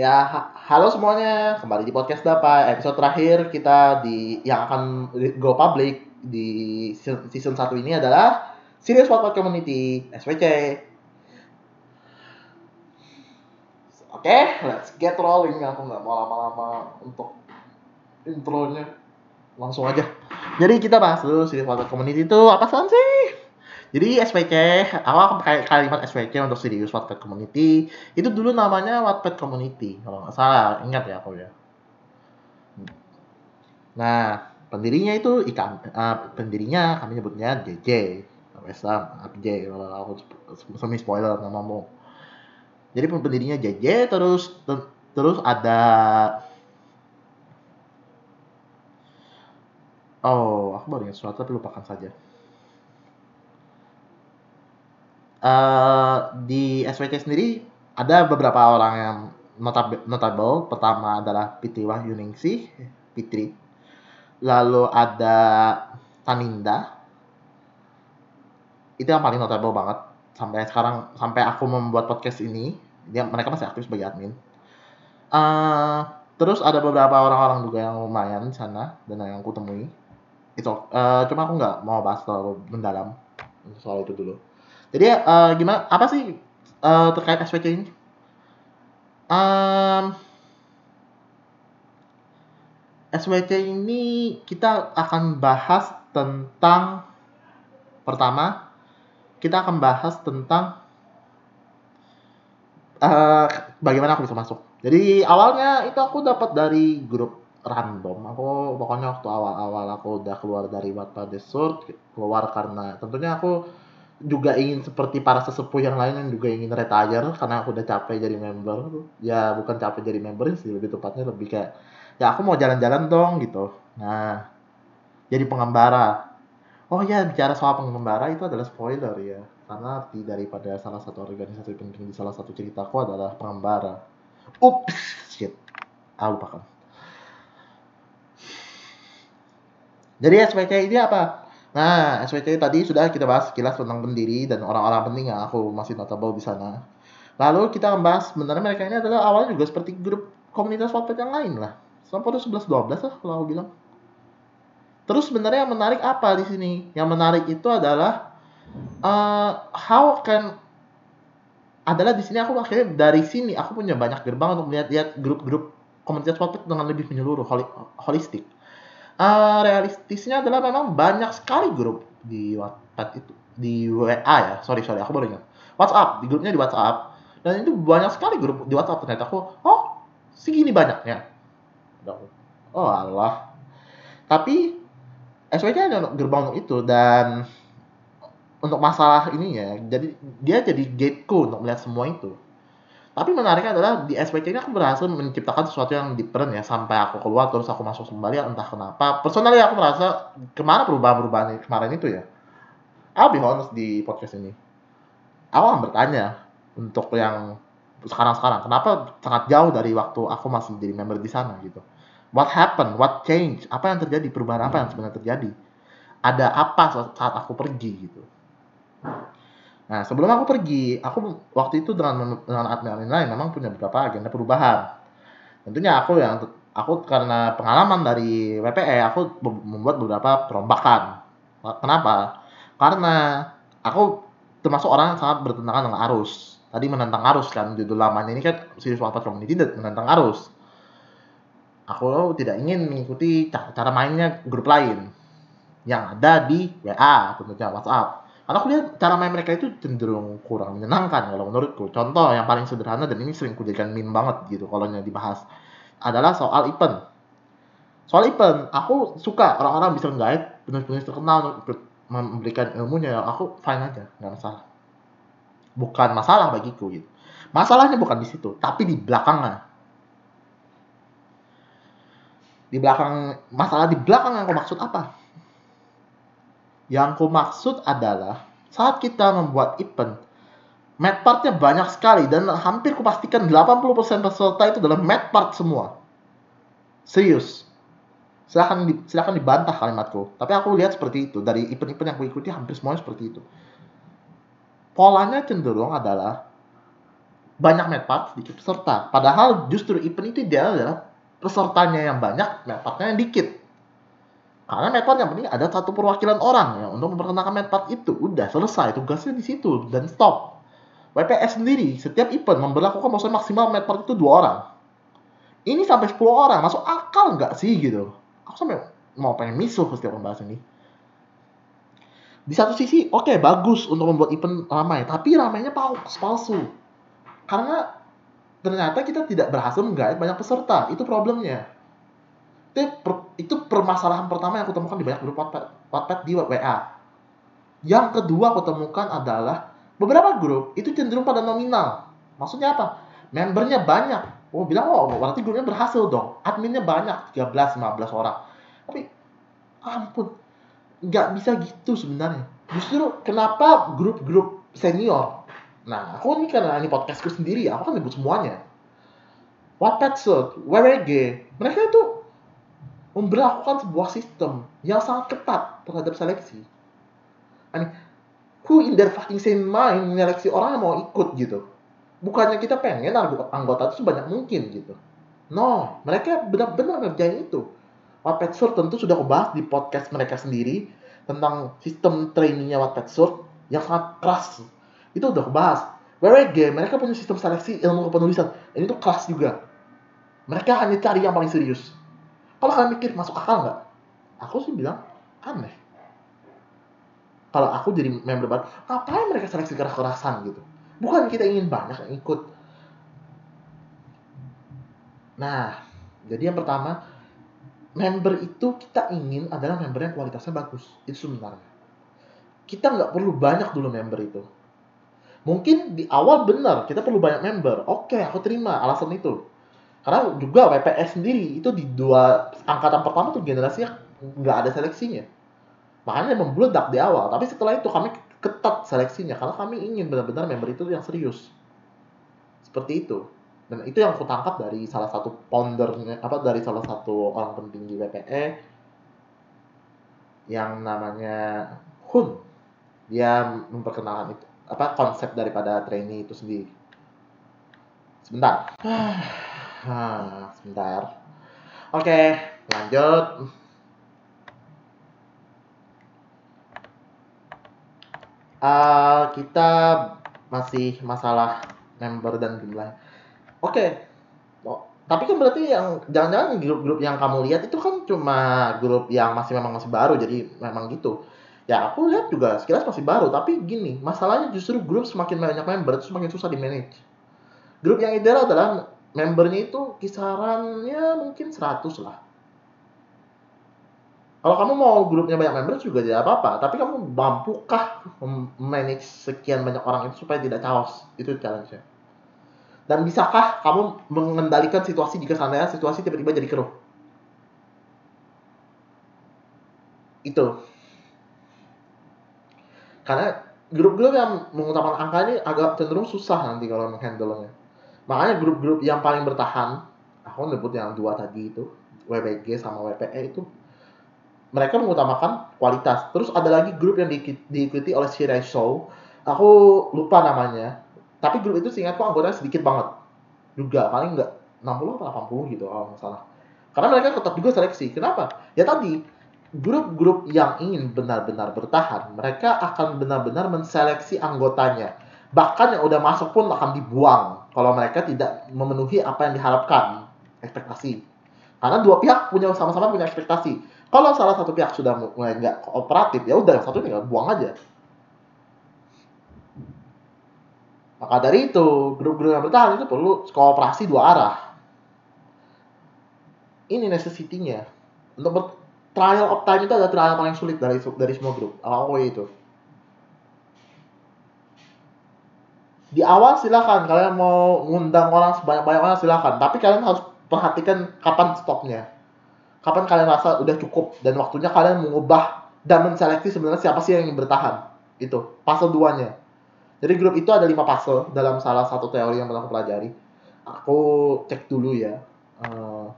Ya, ha- halo semuanya. Kembali di podcast Dapa. Episode terakhir kita di yang akan go public di se- season 1 ini adalah Serious Podcast Community SWC. Oke, let's get rolling. Aku nggak mau lama-lama untuk intronya. Langsung aja. Jadi kita bahas dulu Serious Podcast Community itu apa sih? Jadi SPC, awal pakai kalimat SPC untuk Serious Wattpad Community itu dulu namanya Wattpad Community kalau nggak salah, ingat ya aku ya. Nah, pendirinya itu ikan, eh, pendirinya kami nyebutnya JJ, Wesam, APJ kalau aku semi spoiler namamu. Jadi pendirinya JJ terus terus ada Oh, aku baru ingat sesuatu tapi lupakan saja. Uh, di SWC sendiri ada beberapa orang yang notab notable. Pertama adalah Pitri Wahyuningsih, Pitri. Lalu ada Taninda. Itu yang paling notable banget sampai sekarang sampai aku membuat podcast ini. Dia mereka masih aktif sebagai admin. Uh, terus ada beberapa orang-orang juga yang lumayan di sana dan yang aku temui. Itu uh, cuma aku nggak mau bahas terlalu mendalam soal itu dulu. Jadi uh, gimana? Apa sih uh, terkait SPC ini? Um, SWC ini kita akan bahas tentang pertama kita akan bahas tentang uh, bagaimana aku bisa masuk. Jadi awalnya itu aku dapat dari grup random. Aku pokoknya waktu awal-awal aku udah keluar dari Wattpad Desert keluar karena tentunya aku juga ingin seperti para sesepuh yang lain yang juga ingin retire karena aku udah capek jadi member ya bukan capek jadi member sih lebih tepatnya lebih kayak ya aku mau jalan-jalan dong gitu. Nah jadi pengembara. Oh ya bicara soal pengembara itu adalah spoiler ya. Karena arti daripada salah satu organisasi penting di salah satu ceritaku adalah pengembara. Ups shit. Ah lupakan. Jadi SPC ini apa Nah, SWC tadi sudah kita bahas sekilas tentang pendiri dan orang-orang penting yang aku masih notable di sana. Lalu kita membahas sebenarnya mereka ini adalah awalnya juga seperti grup komunitas Wattpad yang lain lah. Sampai 11 12 lah kalau aku bilang. Terus sebenarnya yang menarik apa di sini? Yang menarik itu adalah uh, how can adalah di sini aku akhirnya dari sini aku punya banyak gerbang untuk melihat-lihat grup-grup komunitas Wattpad dengan lebih menyeluruh holistik uh, realistisnya adalah memang banyak sekali grup di WhatsApp itu di WA ya. Sorry sorry aku baru ingat. WhatsApp di grupnya di WhatsApp. Dan itu banyak sekali grup di WhatsApp ternyata. Aku oh segini banyaknya. Oh Allah tapi SWC ada gerbang itu dan untuk masalah ini ya jadi dia jadi gateku untuk melihat semua itu tapi menariknya adalah di SPC ini aku berhasil menciptakan sesuatu yang different ya sampai aku keluar terus aku masuk kembali ya, entah kenapa. Personally aku merasa ke mana perubahan-perubahan kemarin itu ya. I'll be honest di podcast ini. Aku akan bertanya untuk yang sekarang-sekarang kenapa sangat jauh dari waktu aku masih jadi member di sana gitu. What happened? What changed? Apa yang terjadi? Perubahan apa yang sebenarnya terjadi? Ada apa saat aku pergi gitu. Nah, sebelum aku pergi, aku waktu itu dengan dengan admin lain memang punya beberapa agenda perubahan. Tentunya aku yang aku karena pengalaman dari WPE, aku membuat beberapa perombakan. Kenapa? Karena aku termasuk orang yang sangat bertentangan dengan arus. Tadi menentang arus kan, judul lamanya ini kan Serious Wattpad Community menentang arus. Aku tidak ingin mengikuti cara mainnya grup lain yang ada di WA, tentunya WhatsApp karena aku lihat cara main mereka itu cenderung kurang menyenangkan kalau menurutku. Contoh yang paling sederhana dan ini sering kujadikan meme banget gitu kalau dibahas adalah soal event. Soal event, aku suka orang-orang bisa guide penulis-penulis terkenal memberikan ilmunya. Aku fine aja, nggak masalah. Bukan masalah bagiku gitu. Masalahnya bukan di situ, tapi di belakangnya. Di belakang masalah di belakang yang aku maksud apa? Yang ku maksud adalah saat kita membuat event, mat partnya banyak sekali dan hampir kupastikan 80% peserta itu adalah mat part semua. Serius. Silahkan, di, silahkan dibantah kalimatku. Tapi aku lihat seperti itu. Dari event-event yang aku ikuti hampir semuanya seperti itu. Polanya cenderung adalah banyak map part, sedikit peserta. Padahal justru event itu dia adalah pesertanya yang banyak, map partnya yang dikit. Karena part yang penting ada satu perwakilan orang ya untuk memperkenalkan part itu. Udah selesai tugasnya di situ dan stop. WPS sendiri setiap event memperlakukan maksimal part itu dua orang. Ini sampai 10 orang, masuk akal nggak sih gitu? Aku sampai mau pengen misuh setiap pembahasan ini di satu sisi oke okay, bagus untuk membuat event ramai tapi ramainya palsu palsu karena ternyata kita tidak berhasil menggait banyak peserta itu problemnya itu, per, itu permasalahan pertama yang aku temukan di banyak grup Wattpad, di WA yang kedua aku temukan adalah beberapa grup itu cenderung pada nominal maksudnya apa membernya banyak oh bilang oh berarti grupnya berhasil dong adminnya banyak 13 15 orang tapi ampun nggak bisa gitu sebenarnya. Justru kenapa grup-grup senior? Nah, aku ini karena ini podcastku sendiri, aku kan nyebut semuanya. Wattpad WWG, mereka itu memperlakukan sebuah sistem yang sangat ketat terhadap seleksi. I mean, who in their fucking sane mind menyeleksi orang yang mau ikut gitu? Bukannya kita pengen anggota itu sebanyak mungkin gitu. No, mereka benar-benar ngerjain itu Wattpad Sur tentu sudah aku di podcast mereka sendiri tentang sistem trainingnya Wattpad Sur yang sangat keras. Itu udah aku bahas. WWG, mereka punya sistem seleksi ilmu kepenulisan. Ini tuh keras juga. Mereka hanya cari yang paling serius. Kalau kalian mikir, masuk akal nggak? Aku sih bilang, aneh. Kalau aku jadi member baru, ngapain mereka seleksi keras-kerasan gitu? Bukan kita ingin banyak yang ikut. Nah, jadi yang pertama, member itu kita ingin adalah member yang kualitasnya bagus. Itu sebenarnya. Kita nggak perlu banyak dulu member itu. Mungkin di awal benar, kita perlu banyak member. Oke, aku terima alasan itu. Karena juga WPS sendiri itu di dua angkatan pertama tuh generasinya nggak ada seleksinya. Makanya membludak di awal. Tapi setelah itu kami ketat seleksinya karena kami ingin benar-benar member itu yang serius. Seperti itu dan itu yang aku tangkap dari salah satu foundernya apa dari salah satu orang penting di WPE yang namanya Hun dia memperkenalkan itu apa konsep daripada trainee itu sendiri sebentar ah, sebentar oke lanjut uh, kita masih masalah member dan jumlah Oke. Oh, tapi kan berarti yang jangan-jangan grup-grup yang kamu lihat itu kan cuma grup yang masih memang masih baru jadi memang gitu. Ya aku lihat juga sekilas masih baru tapi gini, masalahnya justru grup semakin banyak member itu semakin susah di manage. Grup yang ideal adalah membernya itu kisarannya mungkin 100 lah. Kalau kamu mau grupnya banyak member juga tidak apa-apa, tapi kamu mampukah manage sekian banyak orang itu supaya tidak chaos? Itu challenge-nya. Dan bisakah kamu mengendalikan situasi jika seandainya situasi tiba-tiba jadi keruh? Itu. Karena grup-grup yang mengutamakan angka ini agak cenderung susah nanti kalau menghandle-nya. Makanya grup-grup yang paling bertahan, aku nyebut yang dua tadi itu, WBG sama WPE itu mereka mengutamakan kualitas. Terus ada lagi grup yang diikuti oleh Shirai Show. Aku lupa namanya. Tapi grup itu seingatku anggotanya sedikit banget. Juga paling enggak 60 atau 80 gitu kalau nggak salah. Karena mereka tetap juga seleksi. Kenapa? Ya tadi grup-grup yang ingin benar-benar bertahan mereka akan benar-benar menseleksi anggotanya bahkan yang udah masuk pun akan dibuang kalau mereka tidak memenuhi apa yang diharapkan ekspektasi karena dua pihak punya sama-sama punya ekspektasi kalau salah satu pihak sudah mulai nggak kooperatif ya udah yang satu tinggal buang aja Maka dari itu, grup-grup yang bertahan itu perlu kooperasi dua arah. Ini necessity-nya. Untuk trial of time itu adalah trial paling sulit dari dari semua grup. AOE itu. Di awal silakan kalian mau ngundang orang sebanyak-banyak orang silakan, tapi kalian harus perhatikan kapan stopnya. Kapan kalian rasa udah cukup dan waktunya kalian mengubah dan menseleksi sebenarnya siapa sih yang ingin bertahan. Itu, fase 2-nya jadi grup itu ada lima puzzle dalam salah satu teori yang pernah aku pelajari. Aku cek dulu ya. Uh,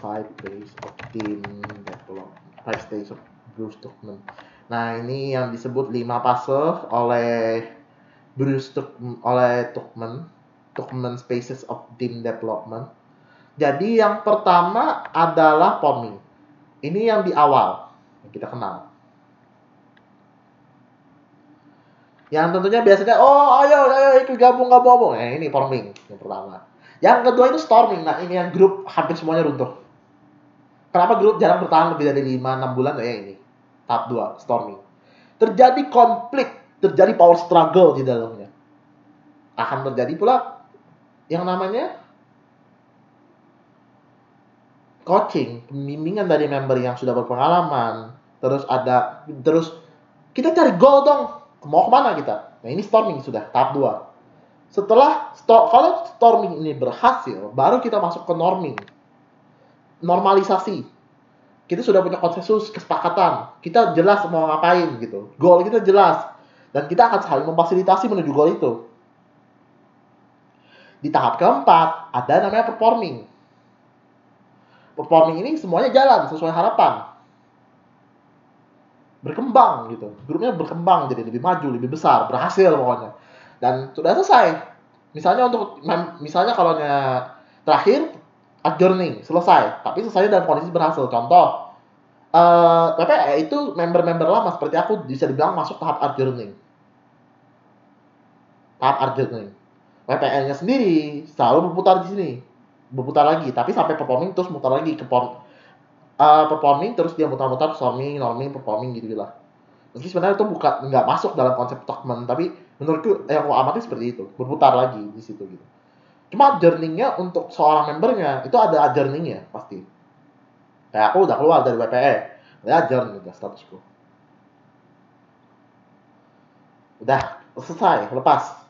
five days of team development. Five days of Bruce Tuckman. Nah ini yang disebut lima puzzle oleh Bruce oleh Tukman, Tukman Spaces of Team Development. Jadi yang pertama adalah forming. Ini yang di awal yang kita kenal. Yang tentunya biasanya, oh ayo ayo ikut gabung gabung. Nah, ini forming yang pertama. Yang kedua itu storming. Nah ini yang grup hampir semuanya runtuh. Kenapa grup jarang bertahan lebih dari 5-6 bulan? Ya ini. Tahap 2, storming. Terjadi konflik, terjadi power struggle di dalamnya. Akan terjadi pula yang namanya coaching, pembimbingan dari member yang sudah berpengalaman, terus ada terus kita cari goal dong. Mau ke mana kita? Nah, ini storming sudah tahap 2. Setelah kalau storming ini berhasil, baru kita masuk ke norming. Normalisasi. Kita sudah punya konsensus, kesepakatan. Kita jelas mau ngapain gitu. Goal kita jelas. Dan kita akan saling memfasilitasi menuju goal itu. Di tahap keempat, ada namanya performing. Performing ini semuanya jalan sesuai harapan. Berkembang gitu. Grupnya berkembang jadi lebih maju lebih besar berhasil pokoknya. Dan sudah selesai. Misalnya untuk misalnya kalau terakhir adjourning selesai. Tapi selesai dalam kondisi berhasil. Contoh uh, eh, PPE itu member-member lama seperti aku bisa dibilang masuk tahap adjourning tahap adjourning PPE-nya sendiri selalu berputar di sini. Berputar lagi tapi sampai performing terus mutar lagi ke form uh, performing terus dia mutar-mutar forming norming performing gitu lah meski sebenarnya itu bukan nggak masuk dalam konsep Tokman tapi menurutku yang aku amati seperti itu berputar lagi di situ gitu. Cuma journey-nya untuk seorang membernya itu ada journey-nya pasti. Kayak aku udah keluar dari WPE ya journey udah statusku udah selesai lepas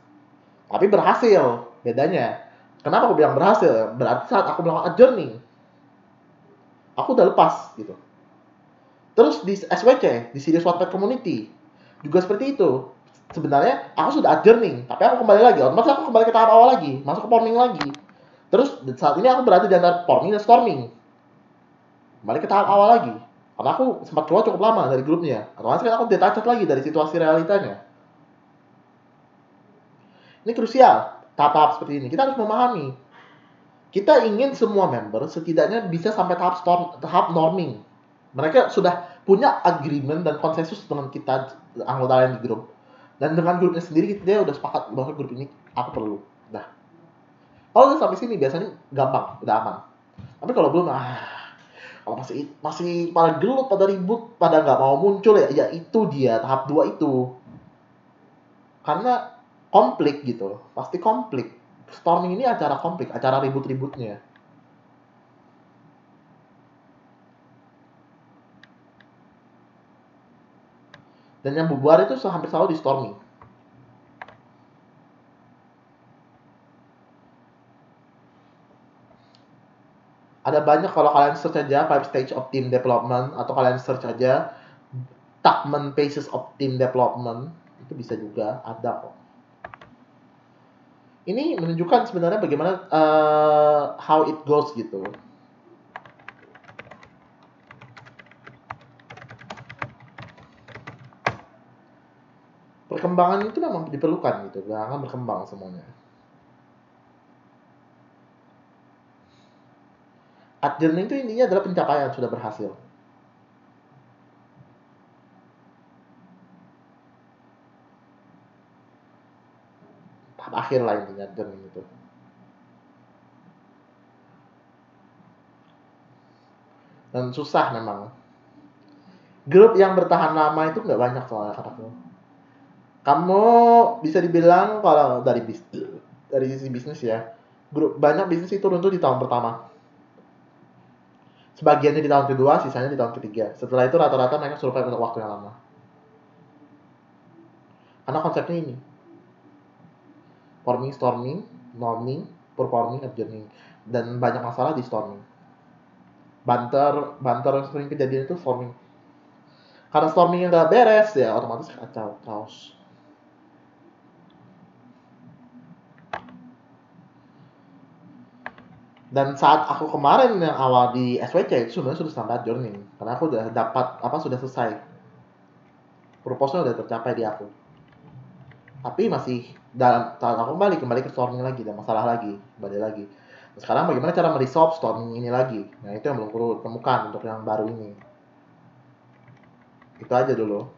tapi berhasil bedanya Kenapa aku bilang berhasil? Berarti saat aku melakukan adjourning, aku udah lepas gitu. Terus di SWC, di Serious Wattpad Community, juga seperti itu. Sebenarnya aku sudah adjourning, tapi aku kembali lagi. Otomatis aku kembali ke tahap awal lagi, masuk ke forming lagi. Terus saat ini aku berada di antara forming dan storming. Kembali ke tahap awal lagi. Karena aku sempat keluar cukup lama dari grupnya. Otomatis kan aku detached lagi dari situasi realitanya. Ini krusial tahap-tahap seperti ini. Kita harus memahami. Kita ingin semua member setidaknya bisa sampai tahap storm, tahap norming. Mereka sudah punya agreement dan konsensus dengan kita anggota lain di grup. Dan dengan grupnya sendiri dia udah sepakat bahwa grup ini aku perlu. Nah, kalau udah sampai sini biasanya gampang, udah aman. Tapi kalau belum, ah, kalau masih masih pada gelut, pada ribut, pada nggak mau muncul ya, ya itu dia tahap dua itu. Karena konflik gitu pasti konflik storming ini acara konflik acara ribut-ributnya. Dan yang bubar itu hampir selalu di storming. Ada banyak kalau kalian search aja five stage of team development atau kalian search aja Tuckman phases of team development itu bisa juga ada kok ini menunjukkan sebenarnya bagaimana uh, how it goes gitu. Perkembangan itu memang diperlukan gitu, jangan berkembang semuanya. Adjourning itu intinya adalah pencapaian sudah berhasil. Akhir lah intinya journey itu dan susah memang. Grup yang bertahan lama itu nggak banyak soalnya kataku. Kamu bisa dibilang kalau dari bisnis dari sisi bisnis ya grup banyak bisnis itu runtuh di tahun pertama. Sebagiannya di tahun kedua sisanya di tahun ketiga. Setelah itu rata-rata mereka survive untuk waktu yang lama. Karena konsepnya ini forming storming norming performing adjourning. Dan banyak masalah di storming. Banter banter yang sering kejadian itu storming. Karena storming yang gak beres ya otomatis kacau chaos dan saat aku kemarin yang awal di SWC itu sebenarnya sudah standar journey karena aku udah dapat apa sudah selesai. Proposal udah tercapai di aku tapi masih dalam aku kembali kembali ke storming lagi dan masalah lagi kembali lagi. Nah, sekarang bagaimana cara meresolve storming ini lagi? Nah itu yang belum perlu temukan untuk yang baru ini. Itu aja dulu.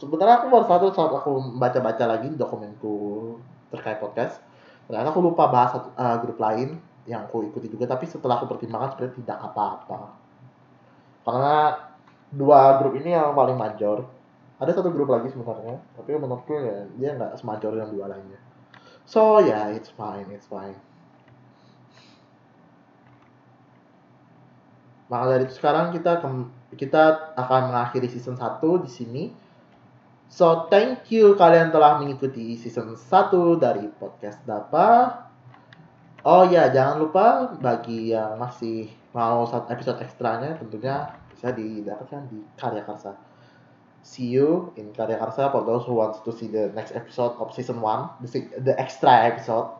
Sebenarnya aku baru satu saat aku baca-baca lagi dokumenku terkait podcast ternyata aku lupa bahas satu, uh, grup lain yang aku ikuti juga tapi setelah aku pertimbangkan sebenarnya tidak apa-apa. Karena dua grup ini yang paling major ada satu grup lagi sebenarnya tapi menurutku ya dia nggak semajor yang dua lainnya. So ya yeah, it's fine it's fine. Maka dari itu sekarang kita kita akan mengakhiri season 1 di sini. So thank you kalian telah mengikuti season 1 dari podcast Dapa. Oh ya, jangan lupa bagi yang masih mau episode ekstranya tentunya bisa didapatkan di Karya Karsa. See you in Karya Karsa for those who wants to see the next episode of season 1, the, the extra episode.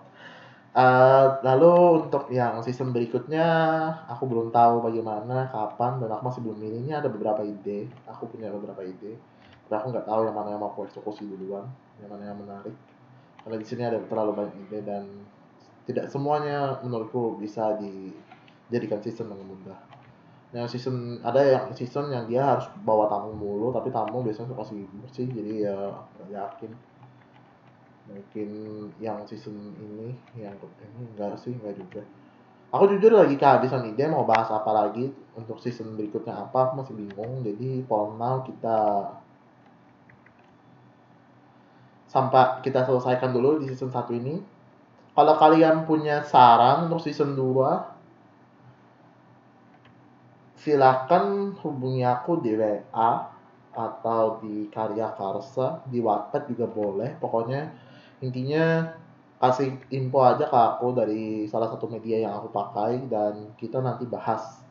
Uh, lalu untuk yang season berikutnya, aku belum tahu bagaimana, kapan, dan aku masih belum milih. Ada beberapa ide, aku punya beberapa ide. Tapi aku nggak tahu yang mana yang mau aku eksekusi duluan, yang mana yang menarik. Karena di sini ada terlalu banyak ide dan tidak semuanya menurutku bisa dijadikan season dengan mudah. Yang season ada yang season yang dia harus bawa tamu mulu, tapi tamu biasanya suka sih bersih, jadi ya yakin. Mungkin yang season ini yang ini enggak sih enggak juga. Aku jujur lagi kehabisan ide mau bahas apa lagi untuk season berikutnya apa aku masih bingung. Jadi for now kita sampai kita selesaikan dulu di season 1 ini kalau kalian punya saran untuk season 2 silakan hubungi aku di WA atau di Karya Karsa di Wattpad juga boleh. Pokoknya intinya kasih info aja ke aku dari salah satu media yang aku pakai dan kita nanti bahas.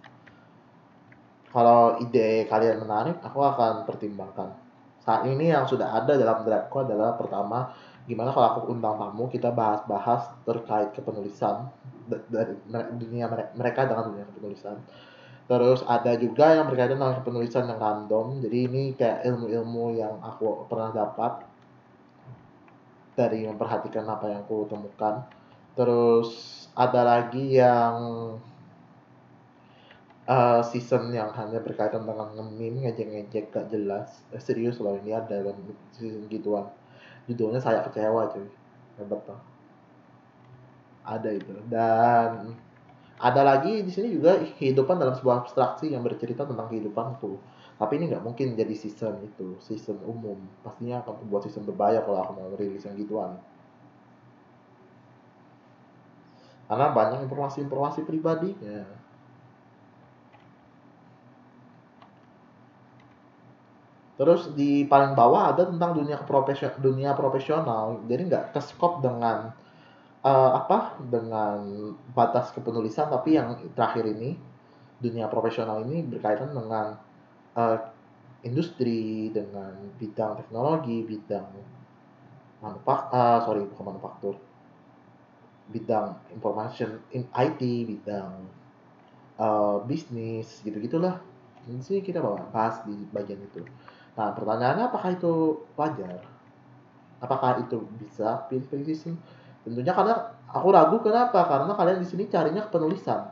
Kalau ide kalian menarik aku akan pertimbangkan. Saat ini yang sudah ada dalam draftku adalah pertama gimana kalau aku undang tamu kita bahas-bahas terkait kepenulisan dari dunia mereka dengan dunia kepenulisan terus ada juga yang berkaitan dengan kepenulisan yang random. Jadi ini kayak ilmu-ilmu yang aku pernah dapat dari memperhatikan apa yang aku temukan. Terus ada lagi yang uh, season yang hanya berkaitan dengan ngemim ngejek-ngejek gak jelas. Eh, serius loh ini ada dalam season gituan. Judulnya saya kecewa cuy. Hebat tuh. Ada itu. Dan ada lagi di sini juga kehidupan dalam sebuah abstraksi yang bercerita tentang kehidupan tuh tapi ini nggak mungkin jadi season itu season umum. Pastinya akan buat season berbahaya kalau aku mau rilis yang gituan. Karena banyak informasi-informasi pribadinya. Terus di paling bawah ada tentang dunia profesional, dunia profesional. Jadi nggak ke scope dengan uh, apa dengan batas kepenulisan, tapi yang terakhir ini dunia profesional ini berkaitan dengan uh, industri, dengan bidang teknologi, bidang manufak, uh, sorry bukan manufaktur, bidang information in IT, bidang uh, bisnis, gitu gitulah. Ini sih kita bahas di bagian itu. Nah, pertanyaannya apakah itu wajar? Apakah itu bisa pilih-pilih season? Tentunya karena aku ragu kenapa? Karena kalian di sini carinya penulisan.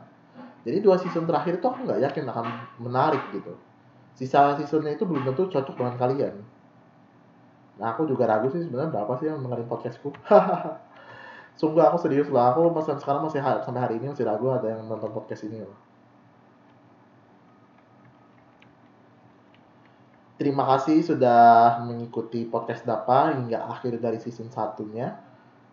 Jadi dua season terakhir itu aku nggak yakin akan menarik gitu. Sisa seasonnya itu belum tentu cocok dengan kalian. Nah, aku juga ragu sih sebenarnya berapa sih yang dengerin podcastku. Sungguh aku serius lah. Aku masih sekarang masih sampai hari ini masih ragu ada yang nonton podcast ini loh. Terima kasih sudah mengikuti podcast Dapa hingga akhir dari season satunya.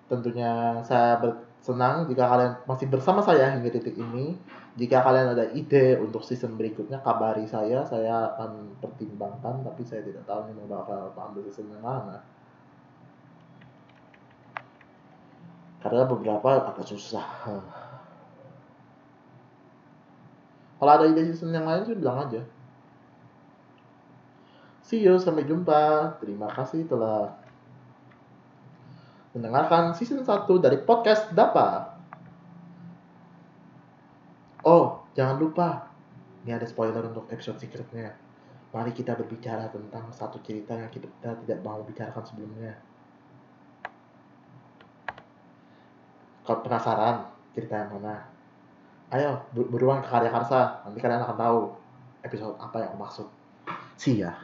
Tentunya saya senang jika kalian masih bersama saya hingga titik ini. Jika kalian ada ide untuk season berikutnya, kabari saya. Saya akan pertimbangkan, tapi saya tidak tahu ini bakal ambil season yang mana. Karena beberapa agak susah. Kalau ada ide season yang lain sih bilang aja. See you, sampai jumpa. Terima kasih telah mendengarkan season 1 dari podcast Dapa. Oh, jangan lupa. Ini ada spoiler untuk episode secretnya. Mari kita berbicara tentang satu cerita yang kita tidak mau bicarakan sebelumnya. Kalau penasaran cerita yang mana? Ayo buruan ke Karya Karsa, nanti kalian akan tahu episode apa yang aku maksud. See ya.